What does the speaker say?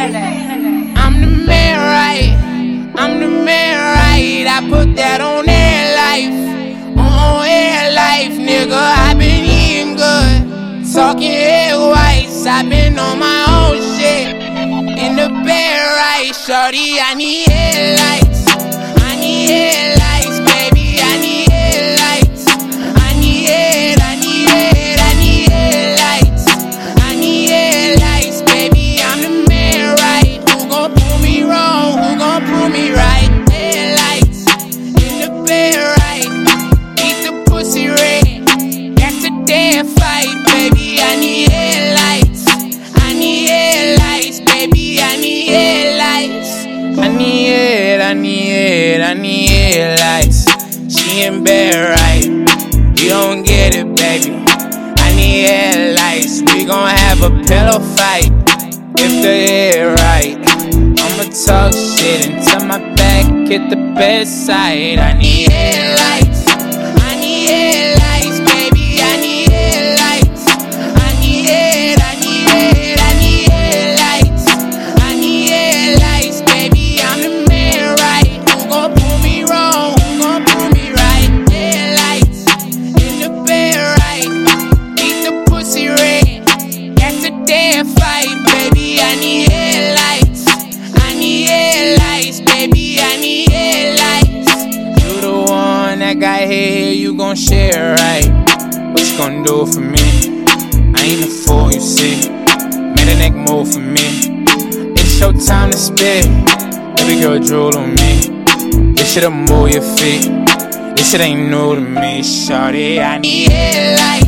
I'm the man, right? I'm the man, right? I put that on air life. On air life, nigga. i been eating good. Talking egg whites. i been on my own shit. In the bed, right? Shorty, I need headlights. I need I need headlights. She in bed, right? You don't get it, baby. I need headlights. We gon' have a pillow fight if the head right. I'ma talk shit until my back hit the bedside. I need headlights. Gon' share, right? What you gon' do for me? I ain't a fool, you see. Made a neck move for me. It's your time to spit. Baby girl, drool on me. This shit'll move your feet. This shit ain't new to me, shawty. I need headlights.